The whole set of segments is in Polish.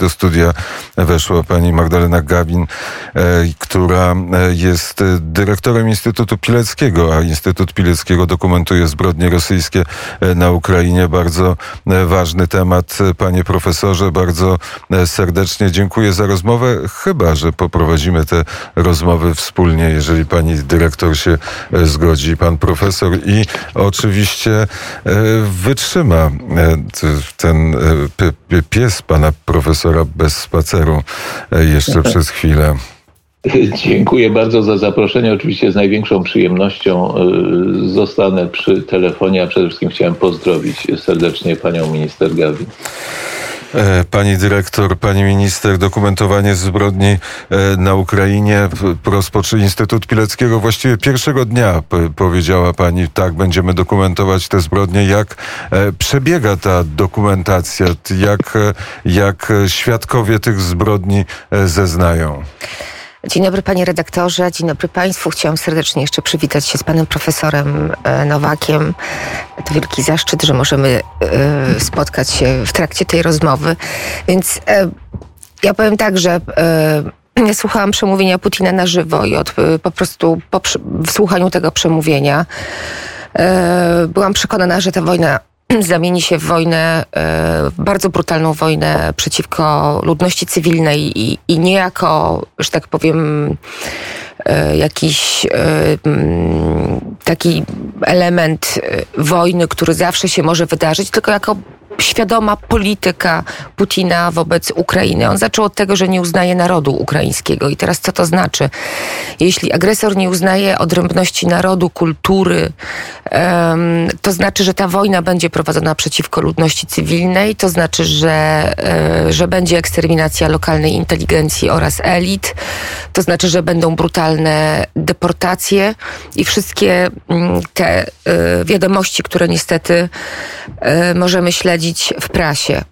do studia weszła pani Magdalena Gawin, która jest dyrektorem Instytutu Pileckiego, a Instytut Pileckiego dokumentuje zbrodnie rosyjskie na Ukrainie. Bardzo ważny temat, panie profesorze. Bardzo serdecznie dziękuję za rozmowę. Chyba, że poprowadzimy te rozmowy wspólnie, jeżeli pani dyrektor się zgodzi, pan profesor i oczywiście e, wytrzyma e, ten e, pies pana profesora bez spaceru jeszcze przez chwilę. Dziękuję bardzo za zaproszenie. Oczywiście z największą przyjemnością zostanę przy telefonie, a przede wszystkim chciałem pozdrowić serdecznie panią minister Gawin. E, pani dyrektor, pani minister, dokumentowanie zbrodni e, na Ukrainie rozpoczy Instytut Pileckiego właściwie pierwszego dnia powiedziała pani, tak, będziemy dokumentować te zbrodnie. Jak e, przebiega ta dokumentacja? Jak, jak świadkowie tych zbrodni zeznają? Dzień dobry panie redaktorze, dzień dobry państwu. Chciałam serdecznie jeszcze przywitać się z panem profesorem e, Nowakiem. To wielki zaszczyt, że możemy e, spotkać się w trakcie tej rozmowy. Więc e, ja powiem tak, że ja słuchałam przemówienia Putina na żywo i od, po prostu po wsłuchaniu tego przemówienia byłam przekonana, że ta wojna zamieni się w wojnę, e, bardzo brutalną wojnę przeciwko ludności cywilnej i, i niejako, że tak powiem, e, jakiś e, taki element wojny, który zawsze się może wydarzyć, tylko jako świadoma polityka Putina wobec Ukrainy. On zaczął od tego, że nie uznaje narodu ukraińskiego. I teraz co to znaczy? Jeśli agresor nie uznaje odrębności narodu, kultury, to znaczy, że ta wojna będzie prowadzona przeciwko ludności cywilnej, to znaczy, że, e, że będzie eksterminacja lokalnej inteligencji oraz elit, to znaczy, że będą brutalne deportacje i wszystkie mm, te e, wiadomości, które niestety e, możemy śledzić w prasie.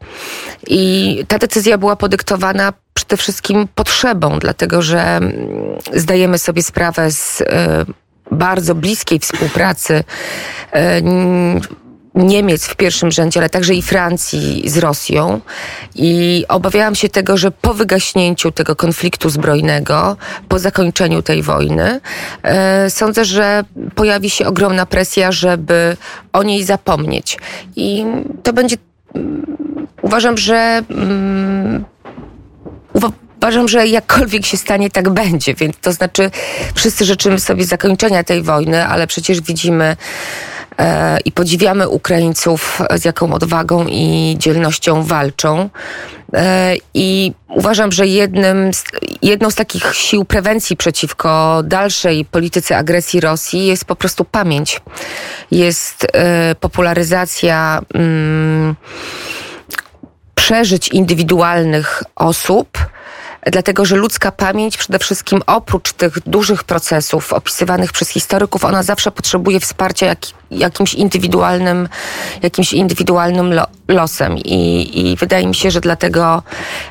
I ta decyzja była podyktowana przede wszystkim potrzebą, dlatego że mm, zdajemy sobie sprawę z e, bardzo bliskiej współpracy e, Niemiec w pierwszym rzędzie, ale także i Francji z Rosją. I obawiałam się tego, że po wygaśnięciu tego konfliktu zbrojnego, po zakończeniu tej wojny, e, sądzę, że pojawi się ogromna presja, żeby o niej zapomnieć. I to będzie uważam, że um, uważam, że jakkolwiek się stanie, tak będzie. Więc to znaczy, wszyscy życzymy sobie zakończenia tej wojny, ale przecież widzimy i podziwiamy Ukraińców, z jaką odwagą i dzielnością walczą. E, I uważam, że jednym z, jedną z takich sił prewencji przeciwko dalszej polityce agresji Rosji jest po prostu pamięć. Jest e, popularyzacja mm, przeżyć indywidualnych osób dlatego że ludzka pamięć przede wszystkim oprócz tych dużych procesów opisywanych przez historyków, ona zawsze potrzebuje wsparcia jak, jakimś indywidualnym, jakimś indywidualnym lo, losem I, i wydaje mi się, że dlatego,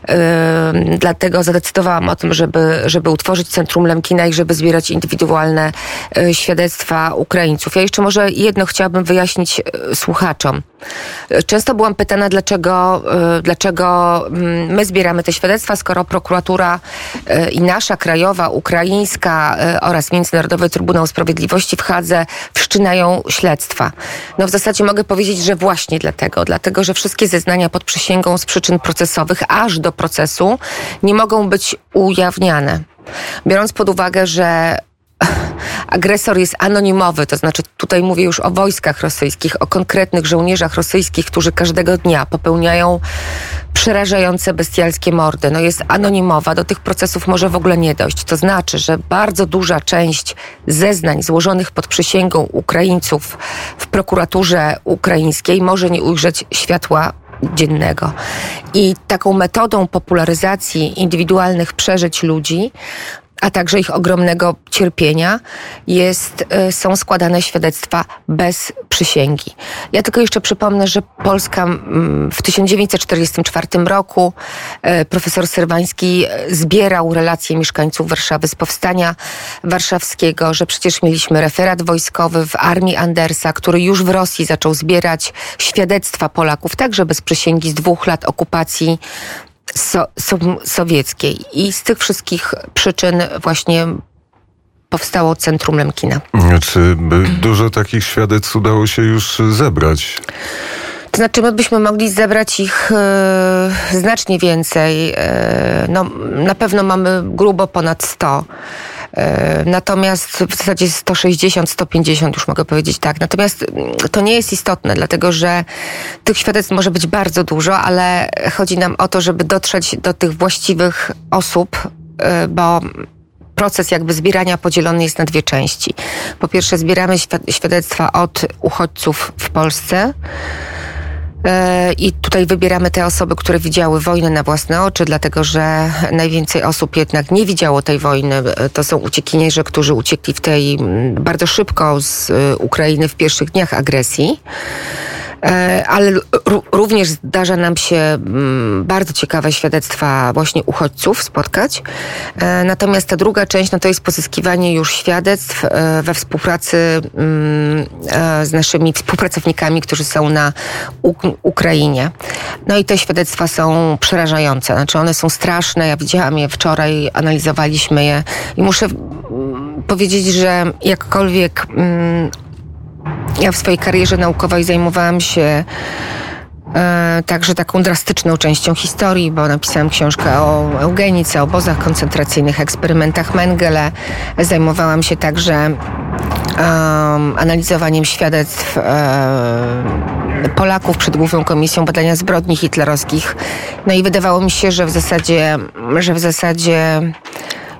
yy, dlatego zadecydowałam o tym, żeby, żeby utworzyć Centrum Lemkina i żeby zbierać indywidualne yy, świadectwa Ukraińców. Ja jeszcze może jedno chciałabym wyjaśnić yy, słuchaczom. Często byłam pytana, dlaczego, yy, dlaczego my zbieramy te świadectwa, skoro prokuratura yy, i nasza krajowa, ukraińska oraz Międzynarodowy Trybunał Sprawiedliwości w Hadze wszczynają śledztwo śledztwa. No w zasadzie mogę powiedzieć, że właśnie dlatego, dlatego, że wszystkie zeznania pod przysięgą z przyczyn procesowych aż do procesu nie mogą być ujawniane. Biorąc pod uwagę, że agresor jest anonimowy, to znaczy tutaj mówię już o wojskach rosyjskich, o konkretnych żołnierzach rosyjskich, którzy każdego dnia popełniają przerażające, bestialskie mordy. No jest anonimowa, do tych procesów może w ogóle nie dojść. To znaczy, że bardzo duża część zeznań złożonych pod przysięgą Ukraińców w prokuraturze ukraińskiej może nie ujrzeć światła dziennego. I taką metodą popularyzacji indywidualnych przeżyć ludzi a także ich ogromnego cierpienia, jest, e, są składane świadectwa bez przysięgi. Ja tylko jeszcze przypomnę, że Polska w 1944 roku e, profesor Serwański e, zbierał relacje mieszkańców Warszawy z powstania warszawskiego, że przecież mieliśmy referat wojskowy w armii Andersa, który już w Rosji zaczął zbierać świadectwa Polaków, także bez przysięgi z dwóch lat okupacji so, so, sowieckiej. I z tych wszystkich przyczyn właśnie powstało Centrum Lemkina. Czy dużo takich świadectw udało się już zebrać? To znaczy, my byśmy mogli zebrać ich e, znacznie więcej. E, no, na pewno mamy grubo ponad 100. E, natomiast w zasadzie 160, 150 już mogę powiedzieć tak. Natomiast mm, to nie jest istotne, dlatego że tych świadectw może być bardzo dużo, ale chodzi nam o to, żeby dotrzeć do tych właściwych osób, e, bo proces jakby zbierania podzielony jest na dwie części. Po pierwsze, zbieramy świadectwa od uchodźców w Polsce. E, I tutaj wybieramy te osoby, które widziały wojnę na własne oczy, dlatego że najwięcej osób jednak nie widziało tej wojny. E, to są uciekinierze, którzy uciekli w tej bardzo szybko z e, Ukrainy w pierwszych dniach agresji. E, ale również zdarza nam się mm, bardzo ciekawe świadectwa właśnie uchodźców spotkać. E, natomiast ta druga część no to jest pozyskiwanie już świadectw e, we współpracy mm, z naszymi współpracownikami, którzy są na Ukrainie. No i te świadectwa są przerażające. Znaczy one są straszne. Ja widziałam je wczoraj, analizowaliśmy je i muszę mm, powiedzieć, że jakkolwiek ja w swojej karierze naukowej zajmowałam się e, także taką drastyczną częścią historii, bo napisałam książkę o eugenice, obozach koncentracyjnych, eksperymentach Mengele. Zajmowałam się także um, analizowaniem świadectw um, Polaków przed Główną Komisją Badania Zbrodni Hitlerowskich. No i wydawało mi się, że w zasadzie, że w zasadzie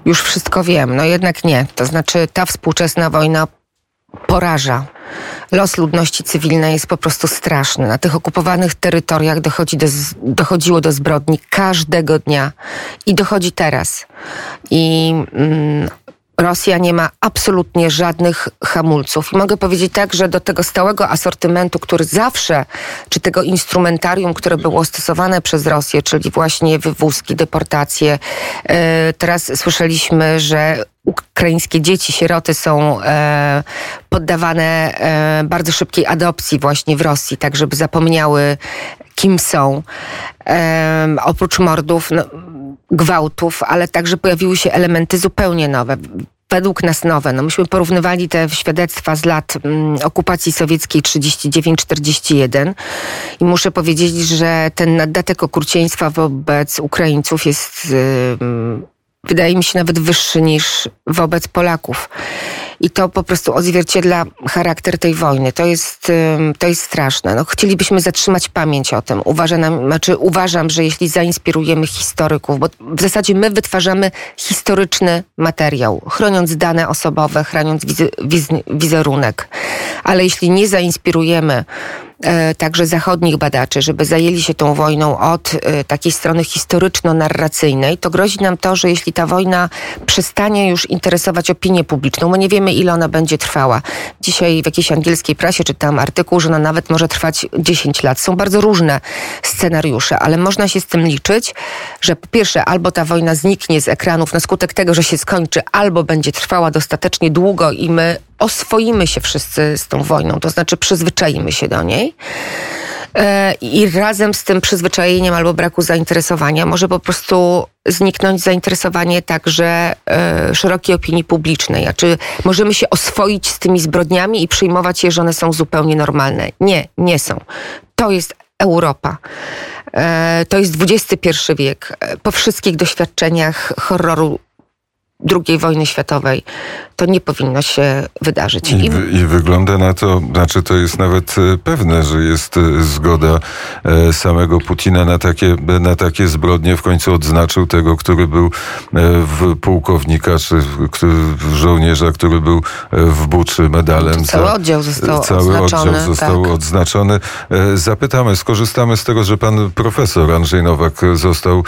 już wszystko wiem. No jednak nie. To znaczy ta współczesna wojna poraża. Los ludności cywilnej jest po prostu straszny. Na tych okupowanych terytoriach dochodzi do, dochodziło do zbrodni każdego dnia i dochodzi teraz. I mm, Rosja nie ma absolutnie żadnych hamulców. I mogę powiedzieć tak, że do tego stałego asortymentu, który zawsze, czy tego instrumentarium, które było stosowane przez Rosję, czyli właśnie wywózki, deportacje, e, teraz słyszeliśmy, że ukraińskie dzieci, sieroty są e, poddawane e, bardzo szybkiej adopcji właśnie w Rosji, tak żeby zapomniały, kim są. oprócz mordów, no, gwałtów, ale także pojawiły się elementy zupełnie nowe według nas nowe. No myśmy porównywali te świadectwa z lat mm, okupacji sowieckiej 39-41 i muszę powiedzieć, że ten naddatek okrucieństwa wobec Ukraińców jest, y, wydaje mi się, nawet wyższy niż wobec Polaków. I to po prostu odzwierciedla charakter tej wojny. To jest, to jest straszne. No, chcielibyśmy zatrzymać pamięć o tym. Uważam, znaczy uważam, że jeśli zainspirujemy historyków, bo w zasadzie my wytwarzamy historyczny materiał, chroniąc dane osobowe, chroniąc wiz, wizerunek. Ale jeśli nie zainspirujemy także zachodnich badaczy, żeby zajęli się tą wojną od e, takiej strony historyczno-narracyjnej, to grozi nam to, że jeśli ta wojna przestanie już interesować opinię publiczną, bo nie wiemy ile ona będzie trwała. Dzisiaj w jakiejś angielskiej prasie czytam artykuł, że ona nawet może trwać 10 lat. Są bardzo różne scenariusze, ale można się z tym liczyć, że po pierwsze albo ta wojna zniknie z ekranów na skutek tego, że się skończy, albo będzie trwała dostatecznie długo i my oswoimy się wszyscy z tą wojną, to znaczy przyzwyczajimy się do niej. E, I razem z tym przyzwyczajeniem albo braku zainteresowania może po prostu zniknąć zainteresowanie także e, szerokiej opinii publicznej. A czy możemy się oswoić z tymi zbrodniami i przyjmować je, że one są zupełnie normalne? Nie, nie są. To jest Europa. E, to jest XXI wiek. Po wszystkich doświadczeniach horroru II wojny światowej, to nie powinno się wydarzyć. I, I, wygląda na to, znaczy to jest nawet e, pewne, że jest e, zgoda e, samego Putina na takie, na takie zbrodnie. W końcu odznaczył tego, który był w pułkownika, czy w żołnierza, który był w Buczy medalem. cały oddział został cały. Oddział został tak. odznaczony. Zapytamy, skorzystamy z tego, że pan profesor Andrzej Nowak został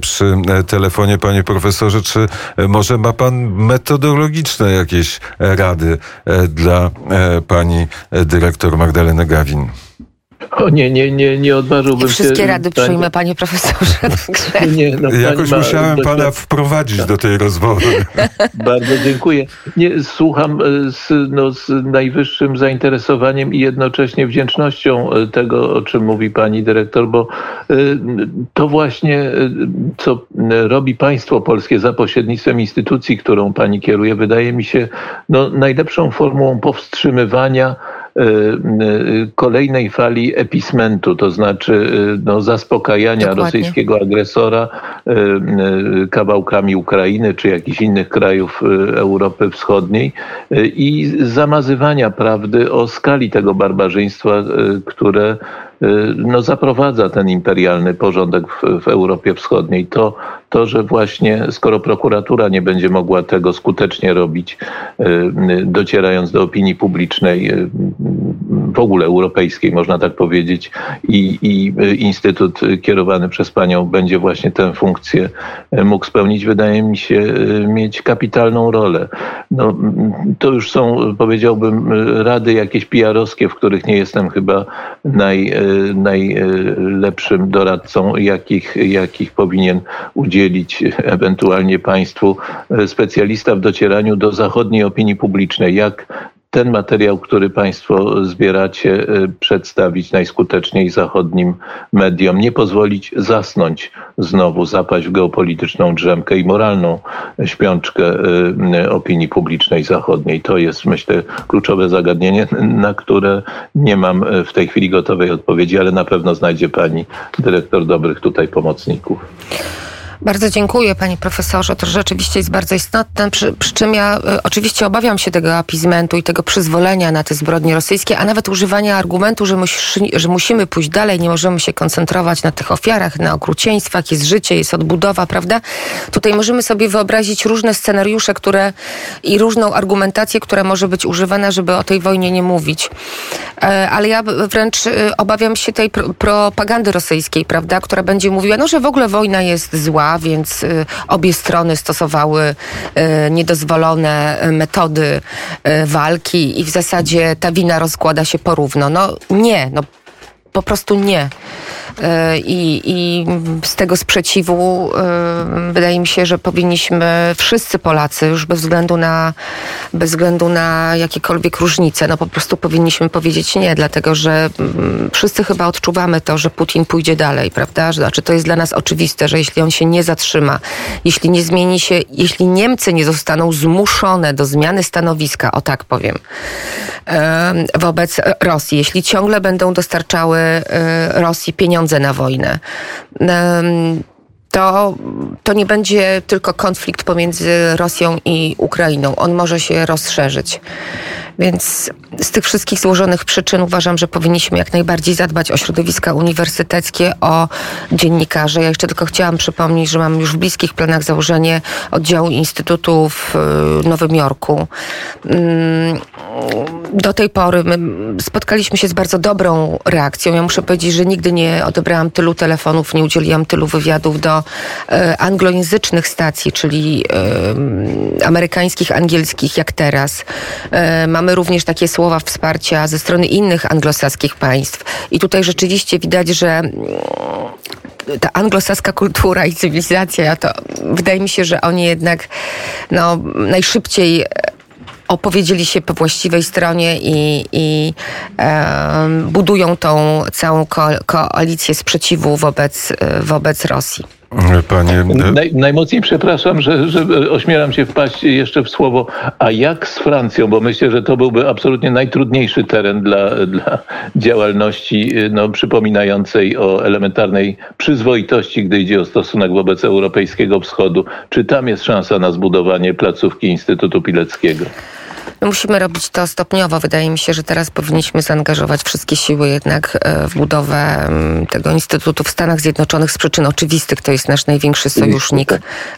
przy telefonie. Panie profesorze, czy może ma pan metodologiczne jakieś e, rady e, dla e, pani dyrektor Magdaleny Gawin? O nie, nie, nie, nie odważyłbym I wszystkie się... rady pani- przyjmę, panie profesorze. Nie, no, Jakoś ma musiałem pana wprowadzić do tej rozmowy. Bardzo dziękuję. Nie, słucham e, z, no, z najwyższym zainteresowaniem i jednocześnie wdzięcznością e, tego, o czym mówi pani dyrektor, bo e, to właśnie, co robi państwo polskie za pośrednictwem instytucji, którą pani kieruje, wydaje mi się no, najlepszą formułą powstrzymywania kolejnej fali epismentu, to znaczy e, no, zaspokajania Dokładnie. rosyjskiego agresora kawałkami Ukrainy czy jakichś innych krajów Europy Wschodniej i zamazywania prawdy o skali tego barbarzyństwa, które no, zaprowadza ten imperialny porządek w, w Europie Wschodniej. To, to, że właśnie skoro prokuratura nie będzie mogła tego skutecznie robić, e, docierając do opinii publicznej, w ogóle europejskiej, można tak powiedzieć, i, i e, Instytut kierowany przez panią będzie właśnie tę funkcję e, mógł spełnić, wydaje mi się e, mieć kapitalną rolę. No, m, to już są, powiedziałbym, rady jakieś PR-owskie, w których nie jestem chyba naj, najlepszym doradcą, jakich, jakich powinien udzielić ewentualnie państwu specjalista w docieraniu do zachodniej opinii publicznej. Jak ten materiał, który Państwo zbieracie, e, przedstawić najskuteczniej zachodnim mediom, nie pozwolić zasnąć znowu, zapaść w geopolityczną drzemkę i moralną śpiączkę e, opinii publicznej zachodniej. To jest, myślę, kluczowe zagadnienie, na które nie mam e, w tej chwili gotowej odpowiedzi, ale na pewno znajdzie Pani dyrektor dobrych tutaj pomocników. Bardzo dziękuję panie profesorze. To rzeczywiście jest bardzo istotne. Przy, przy czym ja e, oczywiście obawiam się tego apizmentu i tego przyzwolenia na te zbrodnie rosyjskie, a nawet używania argumentu, że, musi, że musimy pójść dalej, nie możemy się koncentrować na tych ofiarach, na okrucieństwach, jest życie, jest odbudowa, prawda? Tutaj możemy sobie wyobrazić różne scenariusze, które i różną argumentację, która może być używana, żeby o tej wojnie nie mówić. E, Ale ja wręcz e, obawiam się tej pro, propagandy rosyjskiej, prawda, która będzie mówiła, no, że w ogóle wojna jest zła, więc y, obie strony stosowały y, niedozwolone y, metody walki i w zasadzie ta wina rozkłada się porówno. No nie, no po prostu nie. Y, I, I z tego sprzeciwu y, wydaje mi się, że powinniśmy wszyscy Polacy, już bez względu na, bez względu na jakiekolwiek różnice, no po prostu powinniśmy powiedzieć nie, dlatego że mm, wszyscy chyba odczuwamy to, że Putin pójdzie dalej, prawda? Znaczy to jest dla nas oczywiste, że jeśli on się nie zatrzyma, jeśli nie zmieni się, jeśli Niemcy nie zostaną zmuszone do zmiany stanowiska, o tak powiem, em, wobec Rosji, jeśli ciągle będą dostarczały e, Rosji pieniądze na wojnę, to, to nie będzie tylko konflikt pomiędzy Rosją i Ukrainą. On może się rozszerzyć. Więc z tych wszystkich złożonych przyczyn uważam, że powinniśmy jak najbardziej zadbać o środowiska uniwersyteckie, o dziennikarzy. Ja jeszcze tylko chciałam przypomnieć, że mam już w bliskich planach założenie oddziału Instytutu w y, Nowym Jorku. Mm, Do tej pory my spotkaliśmy się z bardzo dobrą reakcją. Ja muszę powiedzieć, że nigdy nie odebrałam tylu telefonów, nie udzieliłam tylu wywiadów do e, anglojęzycznych stacji, czyli e, amerykańskich, angielskich, jak teraz. E, mamy również takie słowa wsparcia ze strony innych anglosaskich państw. I tutaj rzeczywiście widać, że mm, ta anglosaska kultura i cywilizacja, to wydaje mi się, że oni jednak no, najszybciej opowiedzieli się po właściwej stronie i, i em, budują tą całą ko- koalicję sprzeciwu wobec, e, wobec Rosji. Panie, Naj, najmocniej przepraszam, że, że ośmielam się wpaść jeszcze w słowo, a jak z Francją, bo myślę, że to byłby absolutnie najtrudniejszy teren dla, dla działalności no, przypominającej o elementarnej przyzwoitości, gdy idzie o stosunek wobec Europejskiego Wschodu. Czy tam jest szansa na zbudowanie placówki Instytutu Pileckiego? No musimy robić to stopniowo. Wydaje mi się, że teraz powinniśmy zaangażować wszystkie siły jednak e, w budowę mm, tego Instytutu w Stanach Zjednoczonych z przyczyn oczywistych. To jest nasz największy sojusznik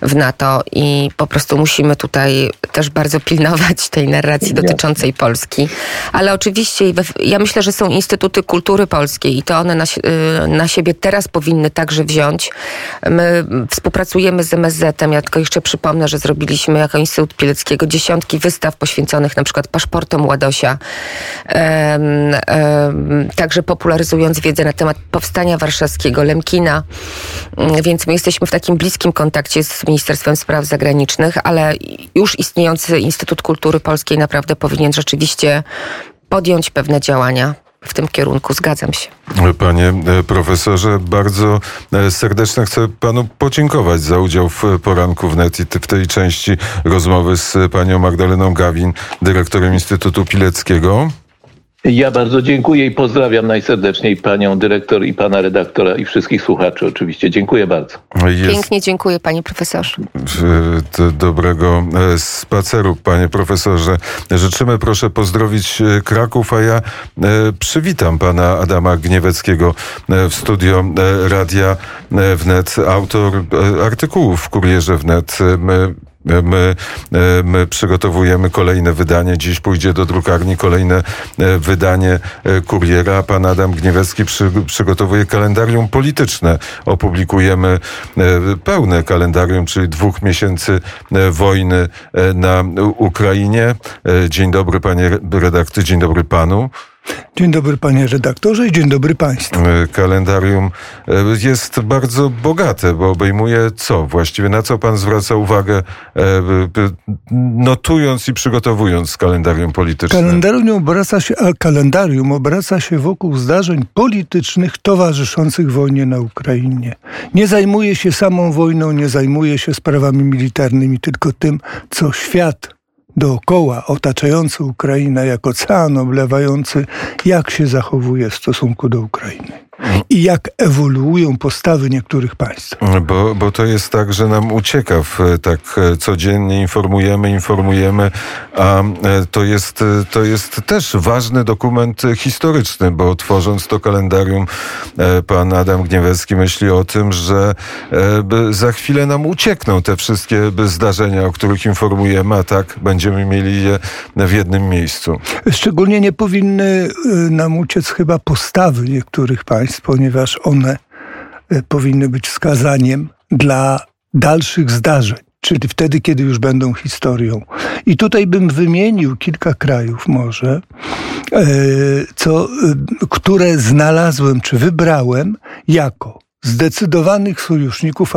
w NATO i po prostu musimy tutaj też bardzo pilnować tej narracji dotyczącej Polski. Ale oczywiście ja myślę, że są Instytuty Kultury Polskiej i to one na, y, na siebie teraz powinny także wziąć. My współpracujemy z MSZ-em. Ja tylko jeszcze przypomnę, że zrobiliśmy jako Instytut Pileckiego dziesiątki wystaw poświęconych jak na przykład paszportom Ładosia, także popularyzując wiedzę na temat powstania warszawskiego, Lemkina, mm, więc my jesteśmy w takim bliskim kontakcie z Ministerstwem Spraw Zagranicznych, ale już istniejący Instytut Kultury Polskiej naprawdę powinien rzeczywiście podjąć pewne działania w tym kierunku. Zgadzam się. Panie e, profesorze, bardzo e, serdecznie chcę panu podziękować za udział w poranku wnet i w tej części rozmowy z panią Magdaleną Gawin, dyrektorem Instytutu Pileckiego. Ja bardzo dziękuję i pozdrawiam najserdeczniej panią dyrektor i pana redaktora i wszystkich słuchaczy oczywiście. Dziękuję bardzo. Jest Pięknie dziękuję panie profesorze. Dobrego e, spaceru panie profesorze. Życzymy proszę pozdrowić e, Kraków, a ja e, przywitam pana Adama Gnieweckiego w studio Radia Wnet, autor artykułów w Kurierze Wnet. My My, e, my przygotowujemy kolejne wydanie. Dziś pójdzie do drukarni kolejne e, wydanie e, Kuriera. Pan Adam Gniewecki przy, przygotowuje kalendarium polityczne. Opublikujemy pełne kalendarium, czyli dwóch miesięcy wojny na Ukrainie. Dzień dobry panie redaktor, dzień dobry panu. Dzień dobry panie redaktorze i dzień dobry państwu. E, kalendarium e, jest bardzo bogate, bo obejmuje co? Właściwie na co pan zwraca uwagę, e, notując i przygotowując kalendarium polityczne? Kalendarium obraca się, a kalendarium obraca się wokół zdarzeń politycznych towarzyszących wojnie na Ukrainie. Nie zajmuje się samą wojną, nie zajmuje się sprawami militarnymi, tylko tym, co świat dookoła, otaczający Ukrainę jak ocean oblewający, jak się zachowuje w stosunku do Ukrainy i jak ewoluują postawy niektórych państw. Bo, bo to jest tak, że nam ucieka, w, tak e, codziennie informujemy, informujemy, a e, to jest, e, to jest też ważny dokument historyczny, bo tworząc to kalendarium, pan Adam Gniewecki myśli o tym, że za chwilę nam uciekną te wszystkie zdarzenia, o których informujemy, a tak będziemy mieli je w jednym miejscu. Szczególnie nie powinny nam uciec chyba postawy niektórych państw, ponieważ one e, powinny być wskazaniem dla dalszych zdarzeń, czyli wtedy, kiedy już będą historią. I tutaj bym wymienił kilka krajów może, e, co, e, które znalazłem czy wybrałem jako zdecydowanych sojuszników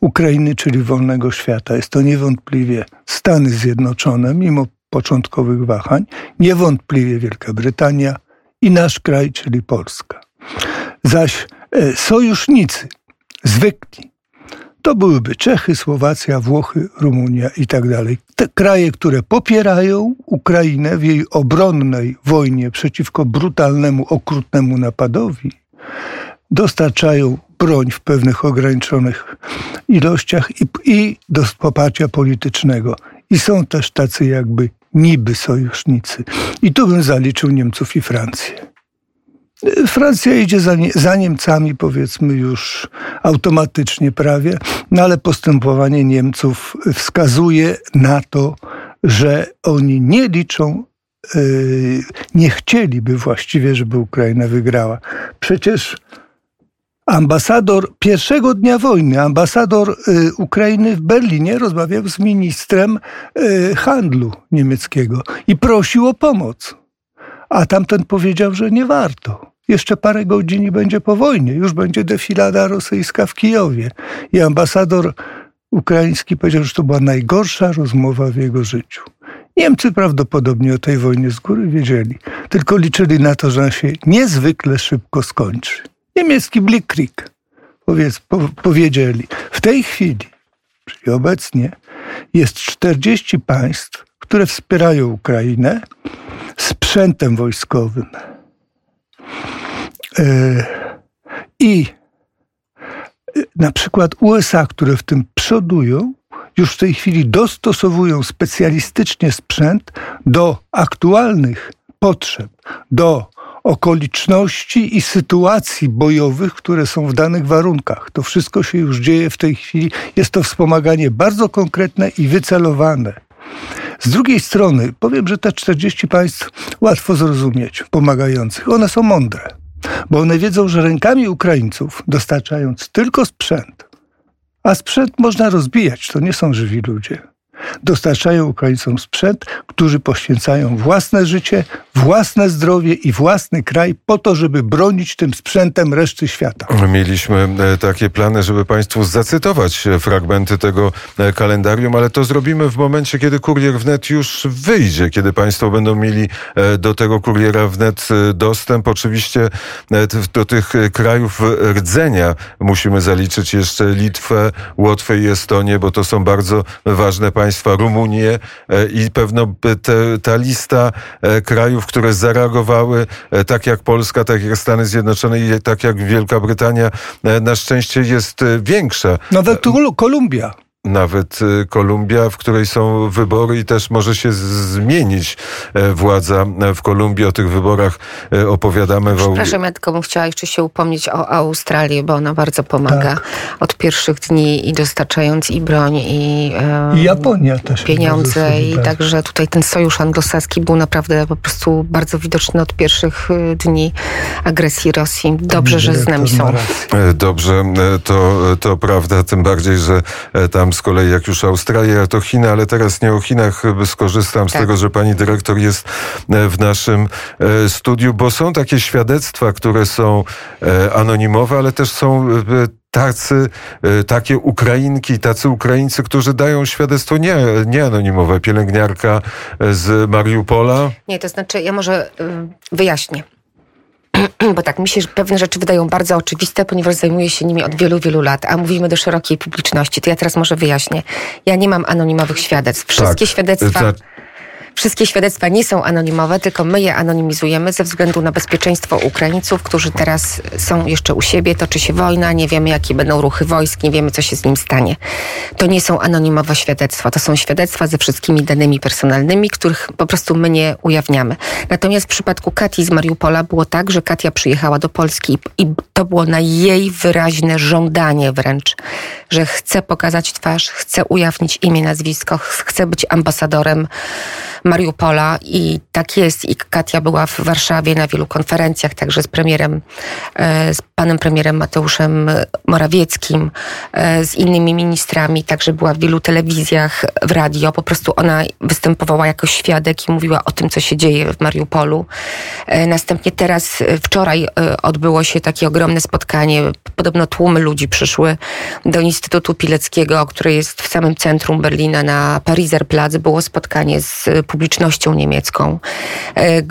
Ukrainy, czyli wolnego świata. Jest to niewątpliwie Stany Zjednoczone, mimo początkowych wahań, niewątpliwie Wielka Brytania, i nasz kraj, czyli Polska. Zaś e, sojusznicy zwykli to byłyby Czechy, Słowacja, Włochy, Rumunia i tak dalej. Te kraje, które popierają Ukrainę w jej obronnej wojnie przeciwko brutalnemu, okrutnemu napadowi, dostarczają broń w pewnych ograniczonych ilościach i, i do poparcia politycznego. I są też tacy jakby niby sojusznicy. I tu bym zaliczył Niemców i Francję. Francja idzie za, za, Niemcami, powiedzmy już automatycznie prawie, no ale postępowanie Niemców wskazuje na to, że oni nie liczą, yy, nie chcieliby właściwie, żeby Ukraina wygrała. Przecież Ambasador pierwszego dnia wojny, ambasador y, Ukrainy w Berlinie rozmawiał z ministrem y, handlu niemieckiego i prosił o pomoc. A tamten powiedział, że nie warto. Jeszcze parę godzin i będzie po wojnie, już będzie defilada rosyjska w Kijowie. I ambasador ukraiński powiedział, że to była najgorsza rozmowa w jego życiu. Niemcy prawdopodobnie o tej wojnie z góry wiedzieli, tylko liczyli na to, że ona się niezwykle szybko skończy niemiecki Blickkrieg. Powiedz, po, powiedzieli, w tej chwili, czyli obecnie, jest 40 państw, które wspierają Ukrainę sprzętem wojskowym. E, I na przykład USA, które w tym przodują, już w tej chwili dostosowują specjalistycznie sprzęt do aktualnych potrzeb, do okoliczności i sytuacji bojowych, które są w danych warunkach. To wszystko się już dzieje w tej chwili. Jest to wspomaganie bardzo konkretne i wycelowane. Z drugiej strony powiem, że te 40 państw łatwo zrozumieć, pomagających. One są mądre, bo one wiedzą, że rękami Ukraińców, dostarczając tylko sprzęt, a sprzęt można rozbijać, to nie są żywi ludzie, dostarczają Ukraińcom sprzęt, którzy poświęcają własne życie, własne zdrowie i własny kraj po to, żeby bronić tym sprzętem reszty świata. Mieliśmy e, takie plany, żeby Państwu zacytować e, fragmenty tego e, kalendarium, ale to zrobimy w momencie, kiedy kurier wnet już wyjdzie, kiedy Państwo będą mieli do tego kuriera wnet dostęp. Oczywiście do tych krajów rdzenia musimy zaliczyć jeszcze Litwę, Łotwę i Estonię, bo to są bardzo ważne państwa, Rumunię i pewno te, ta lista krajów, które zareagowały tak jak Polska, tak jak Stany Zjednoczone i tak jak Wielka Brytania, na szczęście jest większa. Nawet Kolumbia nawet y, Kolumbia, w której są wybory i też może się zmienić e, władza w Kolumbii. O tych wyborach e, opowiadamy. Przepraszam, ja tylko bym chciała jeszcze się upomnieć o Australię, bo ona bardzo pomaga tak. od pierwszych dni i dostarczając i broń, i, e, I Japonia też pieniądze. I także tutaj ten sojusz anglosaski był naprawdę po prostu bardzo widoczny od pierwszych y, dni agresji Rosji. Dobrze, że z nami są. Dobrze, to, to prawda, tym bardziej, że tam z kolei jak już Australia, to Chiny, ale teraz nie o Chinach skorzystam tak. z tego, że pani dyrektor jest e, w naszym e, studiu, bo są takie świadectwa, które są e, anonimowe, ale też są tacy, takie Ukrainki, tacy Ukraińcy, którzy dają świadectwo nie, nie anonimowe. Pielęgniarka z Mariupola. Nie, to znaczy, ja może wyjaśnię. bo tak mi się pewne rzeczy wydają bardzo oczywiste, ponieważ zajmuję się nimi od wielu, wielu lat, a mówimy do szerokiej publiczności. To ja teraz może wyjaśnię. Ja nie mam anonimowych świadectw. Wszystkie tak. świadectwa... Wszystkie świadectwa nie są anonimowe, tylko my je anonimizujemy ze względu na bezpieczeństwo Ukraińców, którzy teraz są jeszcze u siebie, toczy się wojna, nie wiemy jakie będą ruchy wojsk, nie wiemy co się z nim stanie. To nie są anonimowe świadectwa, to są świadectwa ze wszystkimi danymi personalnymi, których po prostu my nie ujawniamy. Natomiast w przypadku Kati z Mariupola było tak, że Katia przyjechała do Polski i to było na jej wyraźne żądanie wręcz, że chce pokazać twarz, chce ujawnić imię, nazwisko, chce być ambasadorem Mariupola i tak jest. I Katia była w Warszawie na wielu konferencjach, także z premierem, e, z panem premierem Mateuszem Morawieckim, e, z innymi ministrami, także była w wielu telewizjach, w radio. Po prostu ona występowała jako świadek i mówiła o tym, co się dzieje w Mariupolu. E, następnie teraz, wczoraj odbyło się takie ogromne spotkanie. Podobno tłumy ludzi przyszły do Instytutu Pileckiego, który jest w samym centrum Berlina na Pariser Platz. Było spotkanie z publicznością niemiecką. E, e,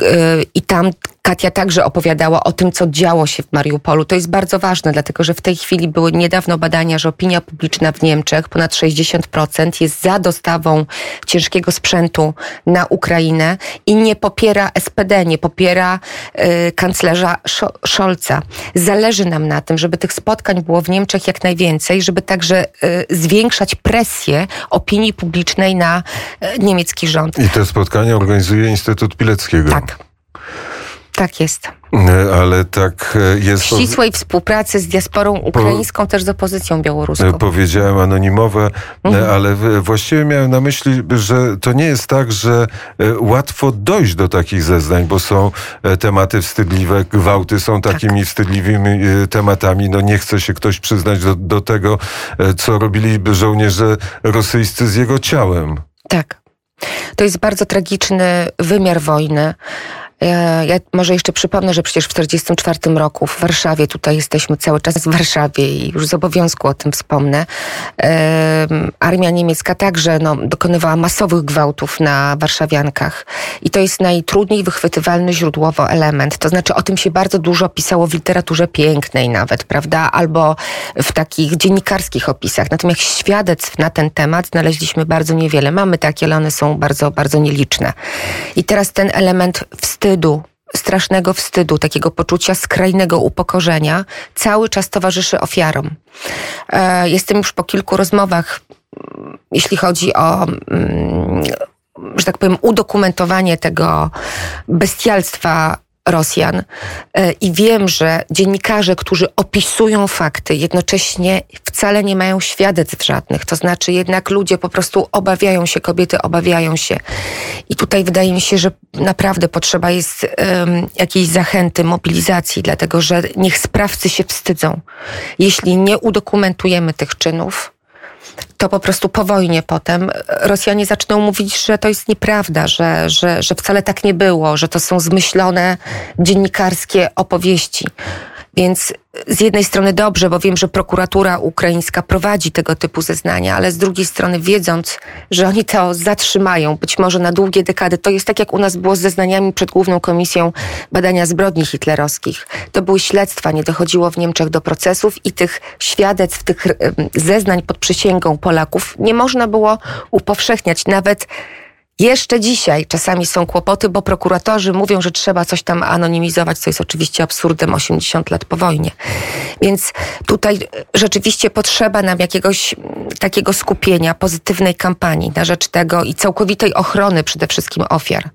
I tam Katia także opowiadała o tym, co działo się w Mariupolu. To jest bardzo ważne, dlatego że w tej chwili były niedawno badania, że opinia publiczna w Niemczech, ponad 60%, jest za dostawą ciężkiego sprzętu na Ukrainę i nie popiera SPD, nie popiera y, kanclerza Scholza. Zależy nam na tym, żeby tych spotkań było w Niemczech jak najwięcej, żeby także y, zwiększać presję opinii publicznej na y, niemiecki rząd. I te spotkania organizuje Instytut Pileckiego. Tak. Tak jest. E, ale tak e, jest. W ścisłej współpracy z diasporą ukraińską, po... też z opozycją białoruską. E, powiedziałem anonimowe, mhm. ale właściwie miałem na myśli, że to nie jest tak, że łatwo dojść do takich zeznań, bo są tematy wstydliwe, gwałty są tak. takimi tak. wstydliwymi tematami. No nie chce się ktoś przyznać do, do tego, co robili żołnierze rosyjscy z jego ciałem. Tak. To jest bardzo tragiczny wymiar wojny. Ja, ja, może jeszcze przypomnę, że przecież w 1944 roku w Warszawie, tutaj jesteśmy cały czas w Warszawie i już z obowiązku o tym wspomnę, e, armia niemiecka także no, dokonywała masowych gwałtów na warszawiankach. I to jest najtrudniej wychwytywalny źródłowo element. To znaczy o tym się bardzo dużo pisało w literaturze pięknej nawet, prawda? Albo w takich dziennikarskich opisach. Natomiast świadectw na ten temat znaleźliśmy bardzo niewiele. Mamy takie, ale one są bardzo, bardzo nieliczne. I teraz ten element wstydu wstydu, strasznego wstydu, takiego poczucia skrajnego upokorzenia cały czas towarzyszy ofiarom. E, jestem już po kilku rozmowach, mm, jeśli chodzi o mm, że tak powiem, udokumentowanie tego bestialstwa Rosjan e, i wiem, że dziennikarze, którzy opisują fakty, jednocześnie wcale nie mają świadectw żadnych. To znaczy jednak ludzie po prostu obawiają się, kobiety obawiają się. I tutaj wydaje mi się, że naprawdę potrzeba jest um, jakiejś zachęty, mobilizacji, dlatego że niech sprawcy się wstydzą. Jeśli nie udokumentujemy tych czynów, to po prostu po wojnie potem Rosjanie zaczną mówić, że to jest nieprawda, że, że, że wcale tak nie było, że to są zmyślone dziennikarskie opowieści. Więc z jednej strony dobrze, bo wiem, że prokuratura ukraińska prowadzi tego typu zeznania, ale z drugiej strony wiedząc, że oni to zatrzymają, być może na długie dekady, to jest tak jak u nas było z zeznaniami przed Główną Komisją Badania Zbrodni Hitlerowskich. To były śledztwa, nie dochodziło w Niemczech do procesów i tych świadectw, tych zeznań pod przysięgą Polaków nie można było upowszechniać. Nawet jeszcze dzisiaj czasami są kłopoty, bo prokuratorzy mówią, że trzeba coś tam anonimizować, co jest oczywiście absurdem 80 lat po wojnie. Więc tutaj rzeczywiście potrzeba nam jakiegoś takiego skupienia, pozytywnej kampanii na rzecz tego i całkowitej ochrony przede wszystkim ofiar.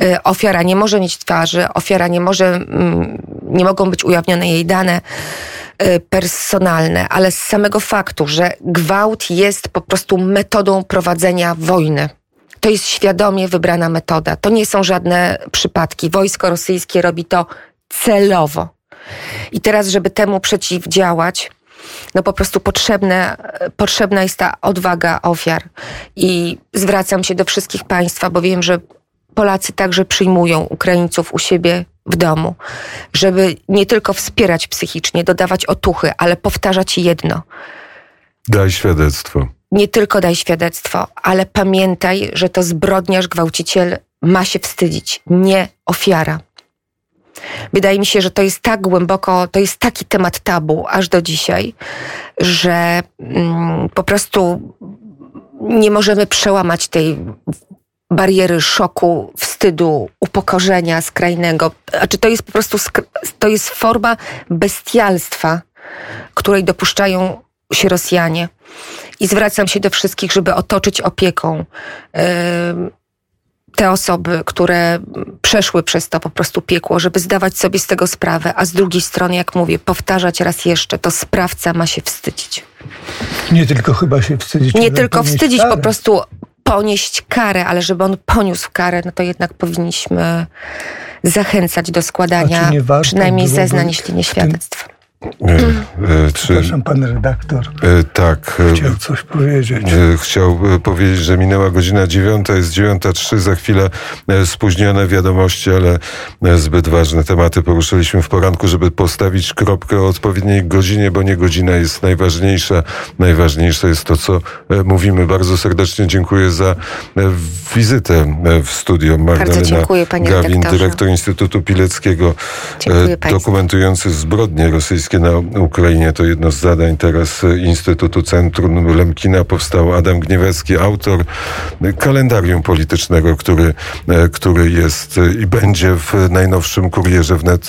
Y, ofiara nie może mieć twarzy, ofiara nie może, nie mogą być ujawnione jej dane y, personalne, ale z samego faktu, że gwałt jest po prostu metodą prowadzenia wojny to jest świadomie wybrana metoda. To nie są żadne przypadki. Wojsko rosyjskie robi to celowo. I teraz, żeby temu przeciwdziałać, no po prostu potrzebne, potrzebna jest ta odwaga ofiar. I zwracam się do wszystkich Państwa, bo wiem, że Polacy także przyjmują Ukraińców u siebie w domu, żeby nie tylko wspierać psychicznie, dodawać otuchy, ale powtarzać jedno. Daj świadectwo nie tylko daj świadectwo, ale pamiętaj, że to zbrodniarz, gwałciciel ma się wstydzić, nie ofiara. Wydaje mi się, że to jest tak głęboko, to jest taki temat tabu aż do dzisiaj, że mm, po prostu nie możemy przełamać tej bariery szoku, wstydu, upokorzenia skrajnego. Znaczy to jest po prostu, to jest forma bestialstwa, której dopuszczają się Rosjanie. I zwracam się do wszystkich, żeby otoczyć opieką te osoby, które przeszły przez to po prostu piekło, żeby zdawać sobie z tego sprawę, a z drugiej strony, jak mówię, powtarzać raz jeszcze, to sprawca ma się wstydzić. Nie tylko chyba się wstydzić. Nie tylko wstydzić, karę. po prostu ponieść karę, ale żeby on poniósł karę, no to jednak powinniśmy zachęcać do składania przynajmniej zeznań, jeśli nie świadectw. E, czy, Przepraszam, pan redaktor. E, tak. Chciał coś powiedzieć. Chciał powiedzieć, że minęła godzina dziewiąta, jest dziewiąta trzy, za chwilę spóźnione wiadomości, ale zbyt ważne tematy poruszyliśmy w poranku, żeby postawić kropkę o odpowiedniej godzinie, bo nie godzina jest najważniejsza. Najważniejsze jest to, co mówimy. Bardzo serdecznie dziękuję za wizytę w studio. Magdalena dziękuję, panie Gawin, redaktorze. dyrektor Instytutu Pileckiego, dokumentujący zbrodnie rosyjskie na Ukrainie to jedno z zadań teraz Instytutu Centrum Lemkina. Powstał Adam Gniewecki, autor kalendarium politycznego, który, który jest i będzie w najnowszym kurierze wnet